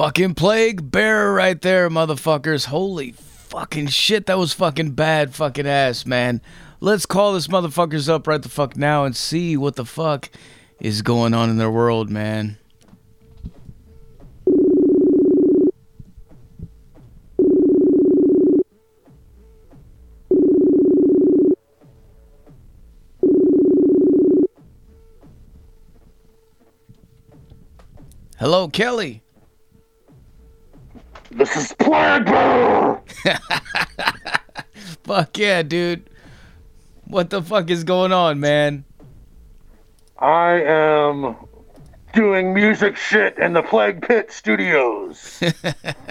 Fucking plague bearer right there, motherfuckers. Holy fucking shit, that was fucking bad fucking ass, man. Let's call this motherfuckers up right the fuck now and see what the fuck is going on in their world, man. Hello, Kelly. This is Plague. Fuck yeah, dude. What the fuck is going on, man? I am doing music shit in the Plague Pit Studios.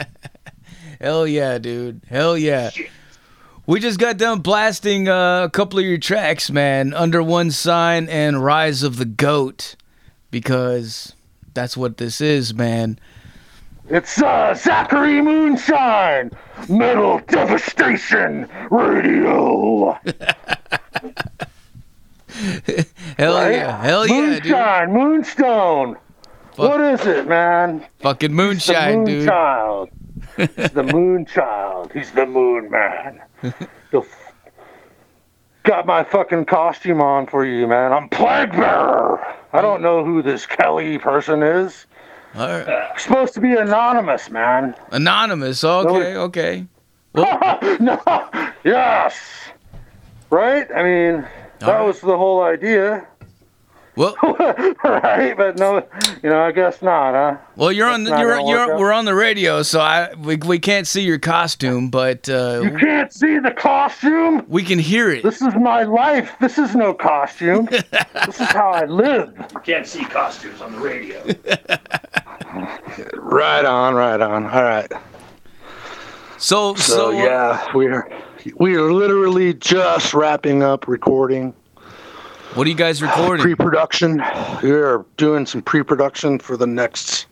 Hell yeah, dude. Hell yeah. We just got done blasting uh, a couple of your tracks, man. Under One Sign and Rise of the Goat. Because that's what this is, man. It's uh, Zachary Moonshine, Metal Devastation Radio. Hell Right? yeah. Hell yeah, dude. Moonshine, Moonstone. What is it, man? Fucking moonshine, dude. Moonchild. It's the Moonchild. He's the Moon Man. The f- Got my fucking costume on for you, man. I'm Plague Bearer. I don't know who this Kelly person is. All right. Supposed to be anonymous, man. Anonymous. Okay, okay. no, yes. Right? I mean, that All right. was the whole idea. Well, right? But no, you know, I guess not, huh? well, you're on. The, That's not you're you're we're on the radio, so I we, we can't see your costume, but You uh, can't see the costume. we can hear it. This is my life. This is no costume. this is how I live. Can't see costumes on the radio. Right on, right on. All right. So So, so yeah, we're we are literally just wrapping up recording What are you guys recording? pre-production. We are doing some pre-production for the next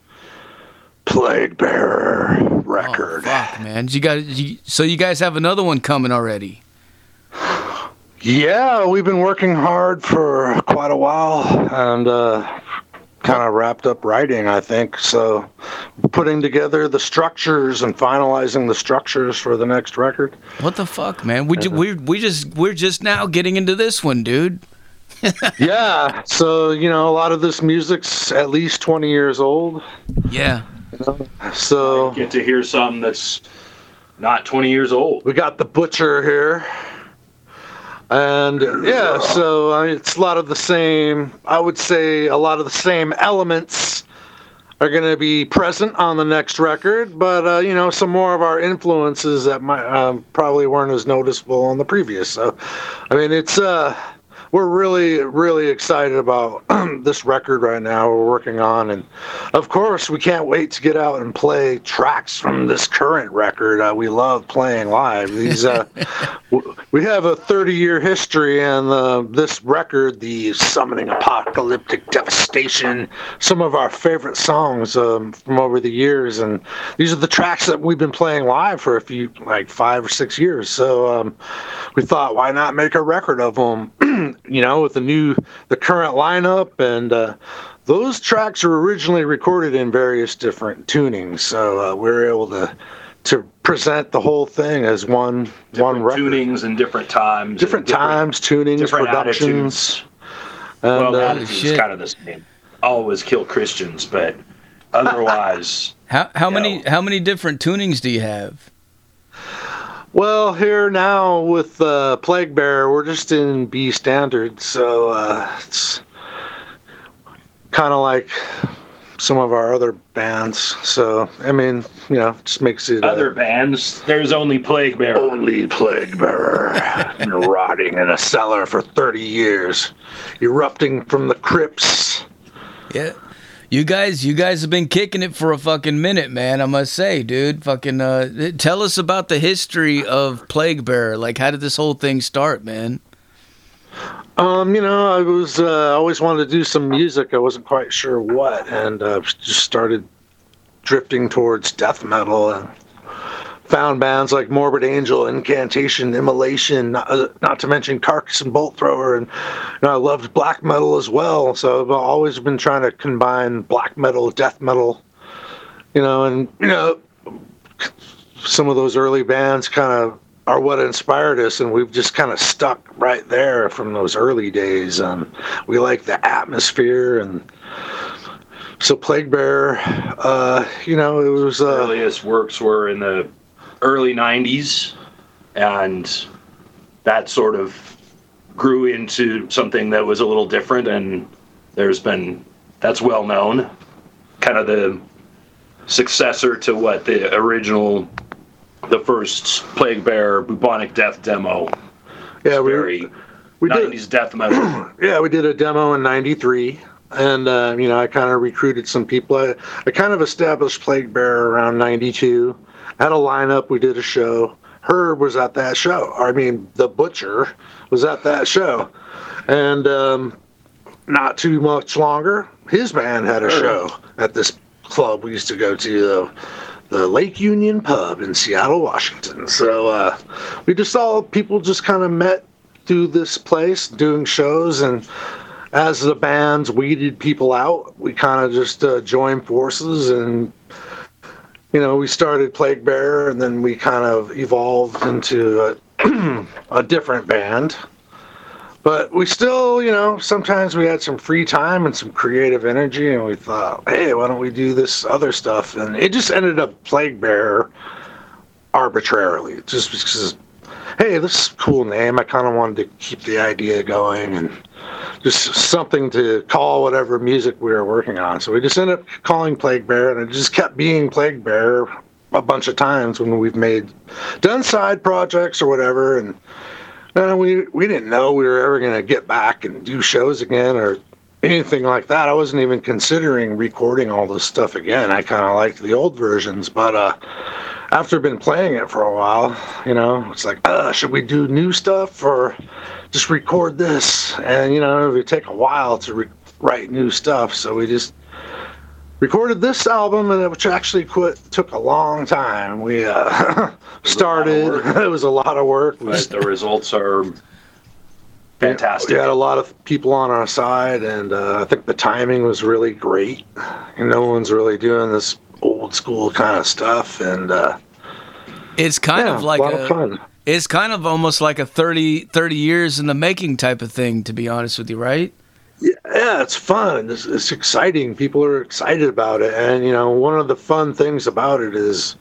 Plague Bearer Oh, record. fuck, man. You got you, so you guys have another one coming already. Yeah, we've been working hard for quite a while and uh, kind of wrapped up writing, I think. So, putting together the structures and finalizing the structures for the next record. What the fuck, man? We ju- we we just we're just now getting into this one, dude. yeah, so, you know, a lot of this music's at least 20 years old. Yeah. So, Get to hear something that's not 20 years old. we got the butcher here. And yeah, so it's a lot of the same, I would say a lot of the same elements are going to be present on the next record, but uh, you know, some more of our influences that might um, probably weren't as noticeable on the previous. So, I mean, it's uh, we're really, really excited about this record right now. We're working on, and of course, we can't wait to get out and play tracks from this current record. Uh, we love playing live. These, uh, w- we have a 30-year history, and uh, this record, the Summoning Apocalyptic Devastation, some of our favorite songs um, from over the years, and these are the tracks that we've been playing live for a few, like five or six years. So um, we thought, why not make a record of them? you know, with the new, the current lineup, and uh, those tracks were originally recorded in various different tunings. So uh, we were able to to present the whole thing as one one Different record. tunings and different times. Different and times, tunings, different productions. Well, And, uh, attitudes is shit. kind of the same. Always kill Christians, but otherwise, How how Yeah. many how many different tunings do you have? Well, here now with uh, Plague Bear, we're just in B standard, so uh, it's kind of like some of our other bands. So, I mean, you know, just makes it uh, other bands, there's only Plague Bearer. only Plague Bearer, been rotting in a cellar for 30 years, erupting from the crypts. Yeah. You guys, you guys have been kicking it for a fucking minute, man. I must say, dude. Fucking, uh, tell us about the history of Plague Bearer. Like, how did this whole thing start, man? Um, you know, I was uh, always wanted to do some music. I wasn't quite sure what, and uh, just started drifting towards death metal and found bands like Morbid Angel, Incantation, Immolation, not, uh, not to mention Carcass and Bolt Thrower, and you know, I loved black metal as well. So I've always been trying to combine black metal, death metal, you know, and you know, some of those early bands kind of are what inspired us, and we've just kind of stuck right there from those early days. Um, we like the atmosphere, and so Plague Bear, uh, you know, it was uh, earliest works were in the early 90s and that sort of grew into something that was a little different and there's been that's well known kind of the successor to what the original the first plague bear bubonic death demo yeah, we, very we 90s did, death metal yeah, we did a demo in '93, and uh, you know, I kind of recruited some people. I, I kind of established Plague Bear around '92. Had a lineup. We did a show. Herb was at that show. I mean, the Butcher was at that show, and um, not too much longer, his band had a show at this club we used to go to. The, the Lake Union Pub in Seattle, Washington. So uh, we just all people just kind of met through this place doing shows and as the bands weeded people out we kind of just uh, joined forces and you know we started plague bear and then we kind of evolved into a, a different band. But we still you know sometimes we had some free time and some creative energy and we thought hey why don't we do this other stuff? And it just ended up plague bear arbitrarily just because hey, this is a cool name. I kind of wanted to keep the idea going and just something to call whatever music we were working on. So we just ended up calling Plague Bear, and it just kept being Plague Bear a bunch of times when we've made done side projects or whatever, and. And we we didn't know we were ever going to get back and do shows again or anything like that. I wasn't even considering recording all this stuff again. I kind of liked the old versions, but uh, after been playing it for a while, you know, it's like, uh, should we do new stuff or just record this? And you know, it would take a while to re- write new stuff, so we just recorded this album, and which actually quit, took a long time. We uh, started; it was a lot of work. But the results are fantastic we had a lot of people on our side, and uh, I think the timing was really great. And no one's really doing this old school kind of stuff, and uh, It's kind yeah, of like a a, of fun. it's kind of almost like a 30, 30 years in the making type of thing, to be honest with you, right? Yeah, it's fun. It's, it's exciting. People are excited about it, and you know, one of the fun things about it is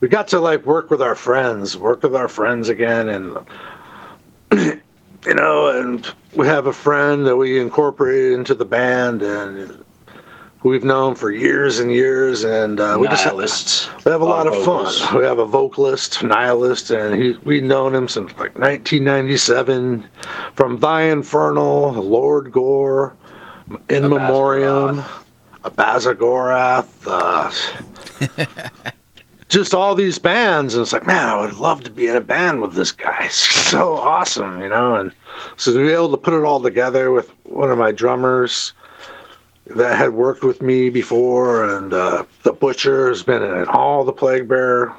we got to like work with our friends, work with our friends again, and you know, and we have a friend that we incorporated into the band, and we've known for years and years, and uh, we just nihilists we have a lot of vocals. fun. We have a vocalist, nihilist, and he, we've known him since like 1997 from Thy Infernal, Lord Gore, In. Memoriam, Abazagorath, uh, just all these bands. And it's like, man, I would love to be in a band with this guy. It's so awesome, you know? And so to be able to put it all together with one of my drummers that had worked with me before, and uh, the Butcher has been in all the Plague Bear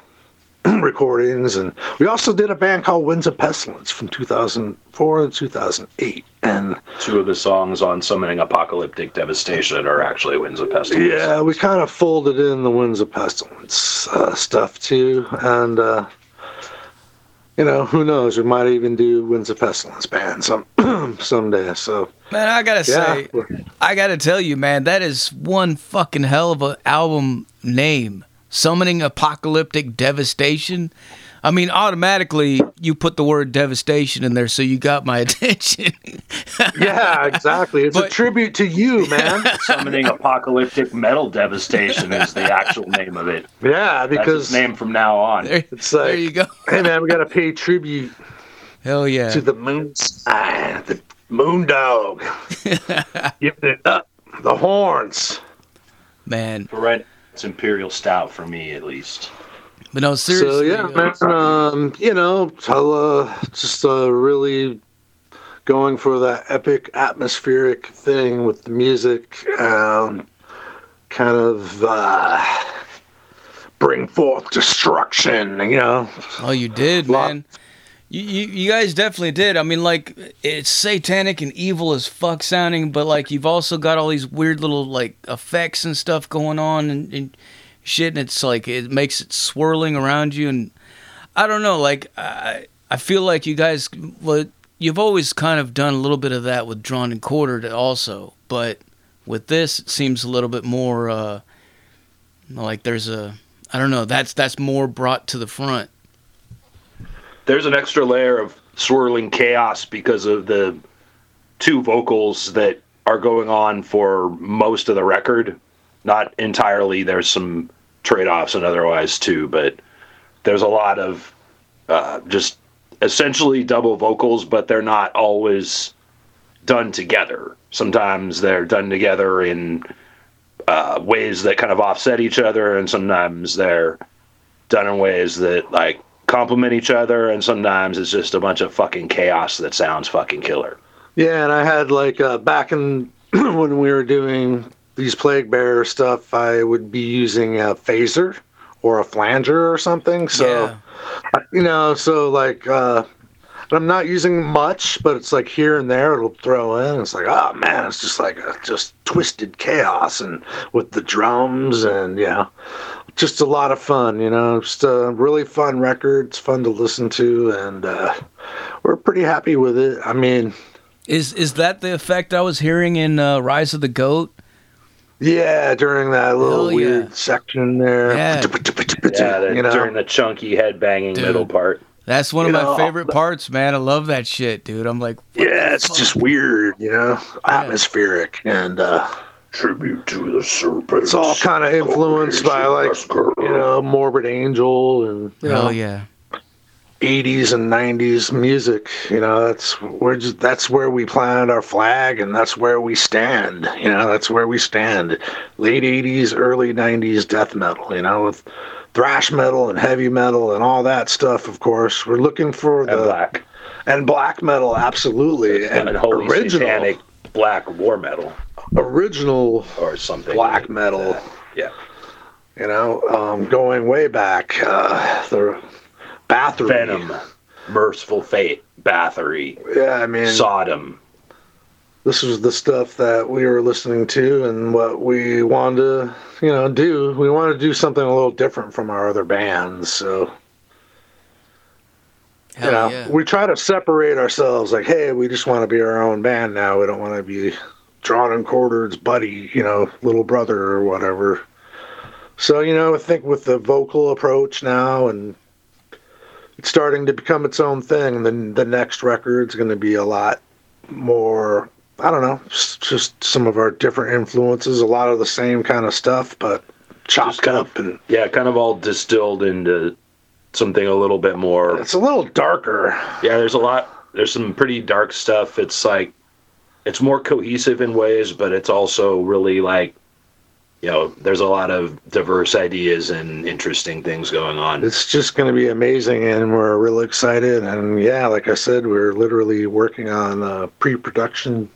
recordings, and we also did a band called Winds of Pestilence from 2004 and 2008, and two of the songs on summoning apocalyptic devastation are actually winds of pestilence. Yeah, we kind of folded in the Winds of Pestilence uh, stuff too, and uh, you know, who knows? We might even do Winds of Pestilence band some someday. So Man, I gotta yeah, say, I gotta tell you, man, that is one fucking hell of an album name. Summoning apocalyptic devastation. I mean, automatically you put the word devastation in there, so you got my attention. yeah, exactly. It's a tribute to you, man. summoning apocalyptic metal devastation is the actual name of it yeah, that's because its name from now on there, It's like- there you go. hey, man, we got to pay tribute Hell yeah. to the moon sign, the moon dog. Give it up, the horns. man. right it's imperial stout for me at least But no, seriously. So yeah, uh, man, um, you know, I'll, uh, just uh, really going for that epic atmospheric thing with the music, um, kind of uh, bring forth destruction. You know, Oh, you did, Lot- man. You, you you guys definitely did. I mean, like it's satanic and evil as fuck sounding, but like you've also got all these weird little like effects and stuff going on, and, and shit, and it's like it makes it swirling around you, and I don't know, like I I feel like you guys, well, you've always kind of done a little bit of that with drawn and quartered also, but with this, it seems a little bit more uh, like there's a I don't know, that's that's more brought to the front. There's an extra layer of swirling chaos because of the two vocals that are going on for most of the record. Not entirely. There's some trade-offs and otherwise too, but there's a lot of uh, just essentially double vocals, but they're not always done together. Sometimes they're done together in uh, ways that kind of offset each other, and sometimes they're done in ways that like complement each other, and sometimes it's just a bunch of fucking chaos that sounds fucking killer. Yeah, and I had like uh, back in when we were doing these plague bearer stuff, I would be using a phaser or a flanger or something. So, Yeah. you know, so like uh, I'm not using much, but it's like here and there it'll throw in. It's like, oh man, it's just like a just twisted chaos and with the drums and yeah, just a lot of fun. You know, just a really fun record. It's fun to listen to, and uh, we're pretty happy with it. I mean. Is is that the effect I was hearing in uh, Rise of the Goat? Yeah, during that little Hell yeah. weird section there. Yeah. Yeah, the, you know, during the chunky head banging Dude. middle part. That's one of You my know, favorite parts, man. I love that shit, dude. I'm like, yeah, it's fuck? just weird, you know, atmospheric, and uh, Tribute to the serpent. it's all kind of influenced by like you know Morbid Angel and you oh, know Hell yeah. 80s and 90s music. You know, that's we're just that's where we planted our flag, and that's where we stand. You know, that's where we stand. Late 80s, early 90s death metal. You know, with thrash metal and heavy metal and all that stuff. Of course, we're looking for the and black. and black metal, absolutely, And, and, holy original satanic black war metal original or something. black like metal. that. Yeah. You know, um, going way back, uh, the Bathory. Venom, Mercyful Fate, Bathory, Yeah, I mean, Sodom. this was the stuff that we were listening to and what we wanted to, you know, do. We wanted to do something a little different from our other bands. So, Hell you know, yeah. we try to separate ourselves like, hey, we just want to be our own band now. We don't want to be drawn and quartered's buddy, you know, little brother or whatever. So, you know, I think with the vocal approach now and it's starting to become its own thing, then the next record's going to be a lot more, I don't know, just some of our different influences, a lot of the same kind of stuff, but chopped kind up and Yeah, kind of all distilled into something a little bit more. it's a little darker. Yeah, there's a lot. There's some pretty dark stuff. It's like it's more cohesive in ways, but it's also really like you know, there's a lot of diverse ideas and interesting things going on. it's just going to be amazing and we're really excited. And yeah like i said we're literally working on uh, pre-production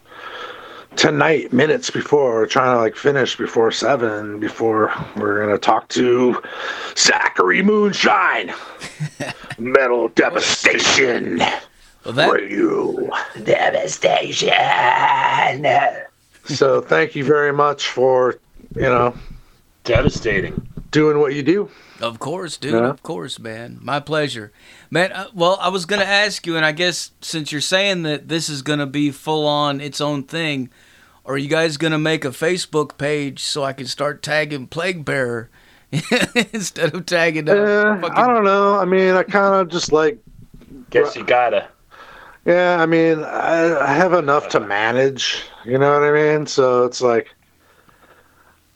tonight minutes before we're trying to like finish before seven before we're going to talk to zachary moonshine. Metal devastation Well, that radio devastation so thank you very much for you know Devastating. doing what you do Of course, dude. Yeah. Of course, man. My pleasure, man. Uh, well, I was gonna ask you, and I guess since you're saying that this is gonna be full on its own thing, are you guys gonna make a Facebook page so I can start tagging Plague Bearer instead of tagging? Uh, Uh, fucking- I don't know. I mean, I kind of just like Guess you gotta. Yeah, I mean, I, I have enough to manage. You know what I mean? So it's like,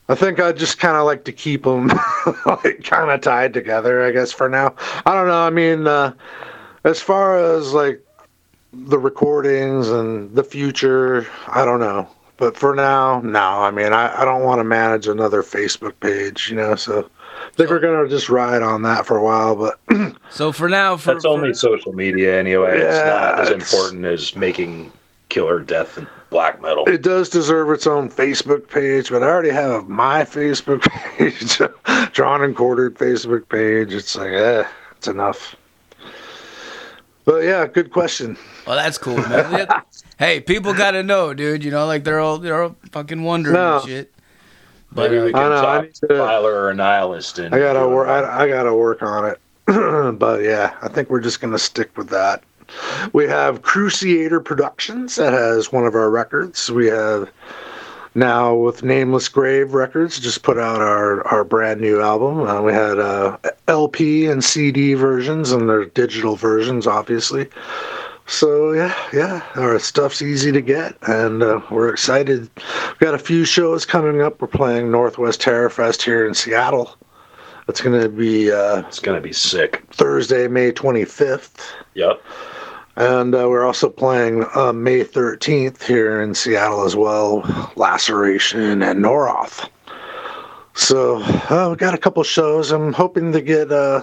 I think I just kind of like to keep them like kind of tied together. I guess for now. I don't know. I mean, uh, as far as like the recordings and the future, I don't know. But for now, no. I mean, I, I don't want to manage another Facebook page. You know, so I think we're gonna just ride on that for a while. But So for now, for, That's only social media anyway. it's Yeah, not as it's- important as making killer death and black metal. It does deserve its own Facebook page, but I already have my Facebook page, drawn and quartered Facebook page. It's like, eh, it's enough. But yeah, good question. well, that's cool, man. Hey, people gotta know, dude. You know, like they're all they're all fucking wondering No. and shit. But Maybe we can I know, I talk need to- Filer or a Nihilist. And I gotta work. I, I gotta work on it. but yeah, I think we're just gonna stick with that. We have Cruciator Productions that has one of our records. We have now with Nameless Grave Records just put out our our brand new album. Uh, we had uh, LP and CD versions and their digital versions, obviously. So yeah, yeah, our stuff's easy to get, and uh, we're excited. We've got a few shows coming up. We're playing Northwest Terror Fest here in Seattle. It's going to be uh, It's gonna be sick. Thursday, May 25th. Yep. And uh, we're also playing uh, May 13th here in Seattle as well, Laceration and Noroth. So uh, we got a couple shows. I'm hoping to get uh,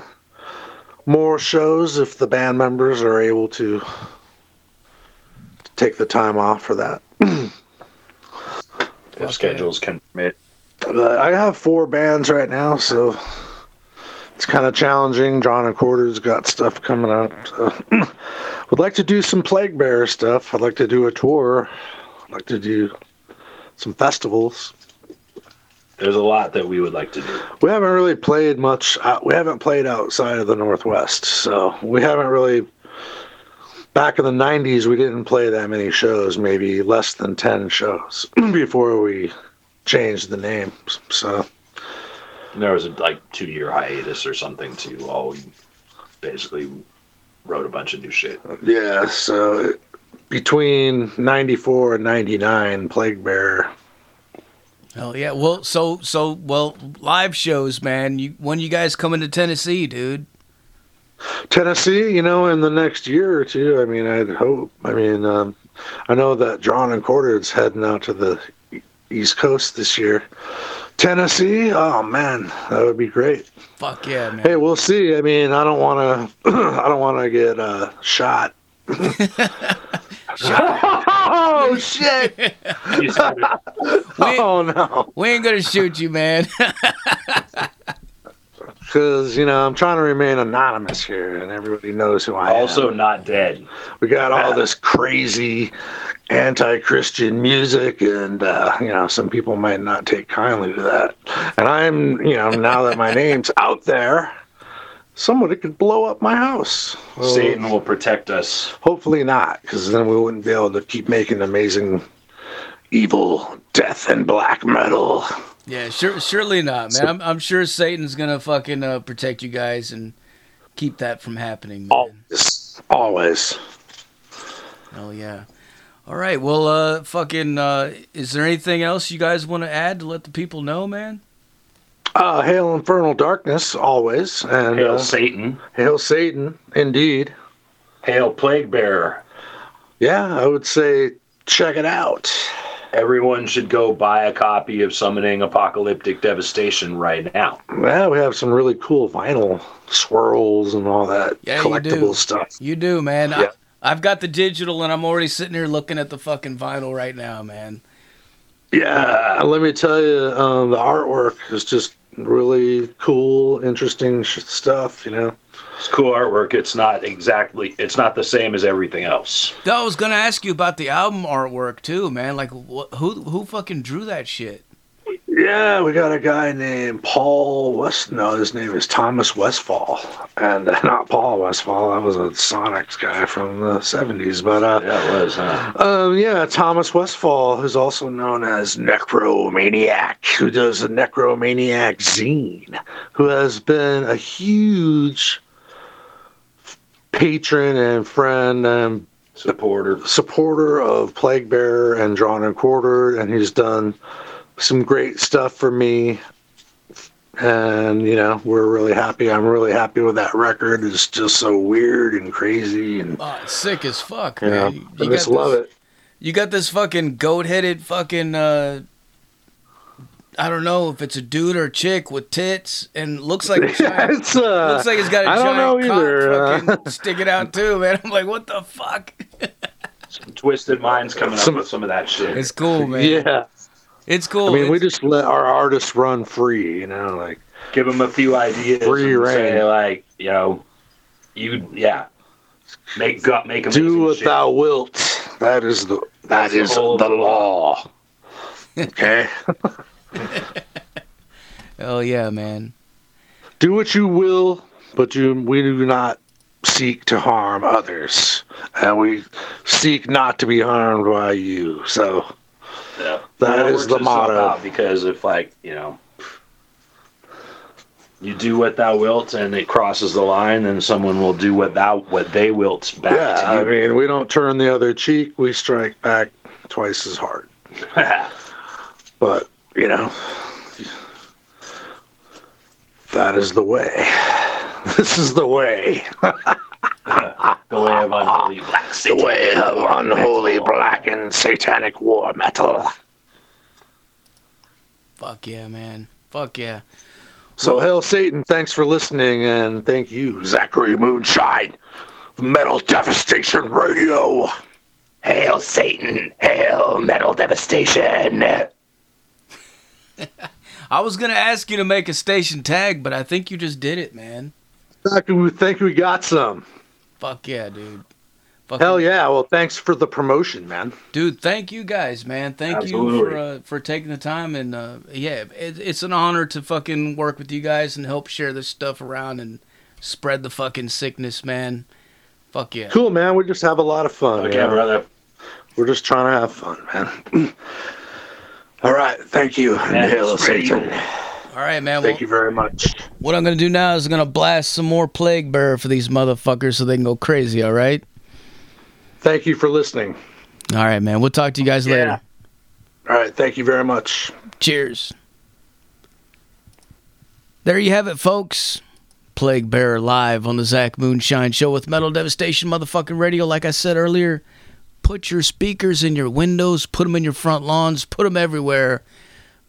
more shows if the band members are able to take the time off for that. If schedules can permit. But I have four bands right now, so it's kind of challenging. Drawn and Quartered's got stuff coming up. So. Would like to do some Plague Bear stuff. I'd like to do a tour. I'd like to do some festivals. There's a lot that we would like to do. We haven't really played much. Uh, we haven't played outside of the Northwest, so we haven't really. Back in the '90s, we didn't play that many shows. Maybe less than ten shows before we changed the name. So There was a like two year hiatus or something too. All we basically wrote a bunch of new shit. Yeah, so between 94 and 99, Plague Bear. Hell yeah. Well, so so well live shows, man. You when you guys coming to Tennessee, dude? Tennessee, you know, in the next year or two, I mean, I'd hope. I mean, um, I know that Drawn and Quartered's heading out to the East Coast this year. Tennessee, oh man, that would be great. Fuck yeah, man. Hey, we'll see. I mean, I don't want to, I don't want to get uh, shot. oh shit! We- Oh no! We ain't gonna shoot you, man. because you know I'm trying to remain anonymous here, and everybody knows who I also am. Also, not dead. we got all this crazy anti-Christian music, and uh, you know some people might not take kindly to that. And I'm, you know, now that my name's out there, somebody could blow up my house. Well, Satan will protect us. Hopefully not, because then we wouldn't be able to keep making amazing, evil, death, and black metal. yeah, sure, surely not, man. I'm, I'm sure Satan's gonna fucking uh, protect you guys and keep that from happening, man. Always, always. Oh yeah. All right. Well, uh, fucking. Uh, is there anything else you guys want to add to let the people know, man? Uh, hail infernal darkness, always, and Hail uh, Satan. hail Satan, indeed. Hail Plague Bearer. Yeah, I would say check it out. Everyone should go buy a copy of Summoning Apocalyptic Devastation right now. Yeah, we have some really cool vinyl swirls and all that Yeah, you collectible do. stuff. You do, man. Yeah. I, I've got the digital, and I'm already sitting here looking at the fucking vinyl right now, man. Yeah, let me tell you, um, the artwork is just really cool, interesting sh- stuff. You know. It's cool artwork. It's not exactly. It's not the same as everything else. I was gonna ask you about the album artwork too, man. Like, wh- who who fucking drew that shit? Yeah, we got a guy named Paul West. No, his name is Thomas Westfall, and uh, not Paul Westfall. That was a Sonics guy from the '70s. But uh, Yeah, it was. Huh? Um, yeah, Thomas Westfall, who's also known as Necromaniac, who does the Necromaniac zine, who has been a huge patron and friend and Supporter. supporter of Plague Bear and Drawn and Quartered, and he's done some great stuff for me. And you know, we're really happy. I'm really happy with that record. It's just so weird and crazy, and Oh, sick as fuck, you know, man. I just love it. You got this fucking goat-headed fucking. uh I don't know if it's a dude or a chick with tits and looks like a Yeah, giant. it's, uh, looks like he's got a I don't giant know cock either. uh, fucking sticking out too, man. I'm like, what the fuck? Some twisted minds coming up Some- with some of that shit. It's cool, man. yeah, It's cool. I mean, we just let our artists run free, you know, like Give them a few ideas. Free rein. Say like, you know, you yeah, make gut make do what shit. thou wilt. That is the that That's the is whole- the law. Okay. Hell yeah, man. Do what you will, but you we do not seek to harm others, and we seek not to be harmed by you. So Yeah. That is the motto. Because if, like, you know, you do what thou wilt and it crosses the line, then someone will do what thou what they wilt back yeah, to I mean, we don't turn the other cheek; we strike back twice as hard. But you know, that is the way. This is the way. the way of unholy black The way of unholy black and satanic war metal. Fuck yeah, man. Fuck yeah. So, Hail Satan, thanks for listening, and thank you, Zachary Moonshine, Metal Devastation Radio. Hail Satan, hail Metal Devastation. I was gonna ask you to make a station tag, but I think you just did it, man. Zachary, we think we got some. Fuck yeah, dude. Fuck Hell yeah. Well, thanks for the promotion, man. dude. Thank you guys, man. Thank you for uh, for taking the time and uh, yeah, it, it's an honor to fucking work with you guys and help share this stuff around and spread the fucking sickness, man. Fuck yeah. Cool, man. We just have a lot of fun. Okay, you know? brother. We're just trying to have fun, man. All right. Thank you. Man, Hail. Satan. All right, man. Well, Thank you very much. what I'm gonna do now is gonna blast some more plague bearer for these motherfuckers so they can go crazy. All right. Thank you for listening. All right, man. We'll talk to you guys Yeah. later. All right. Thank you very much. Cheers. There you have it, folks. Plague Bearer live on the Zach Moonshine Show with Metal Devastation motherfucking radio. Like I said earlier, put your speakers in your windows, put them in your front lawns, put them everywhere.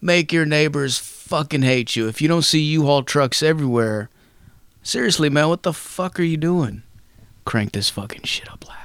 Make your neighbors fucking hate you. If you don't see U-Haul trucks everywhere, seriously, man, what the fuck are you doing? Crank this fucking shit up loud.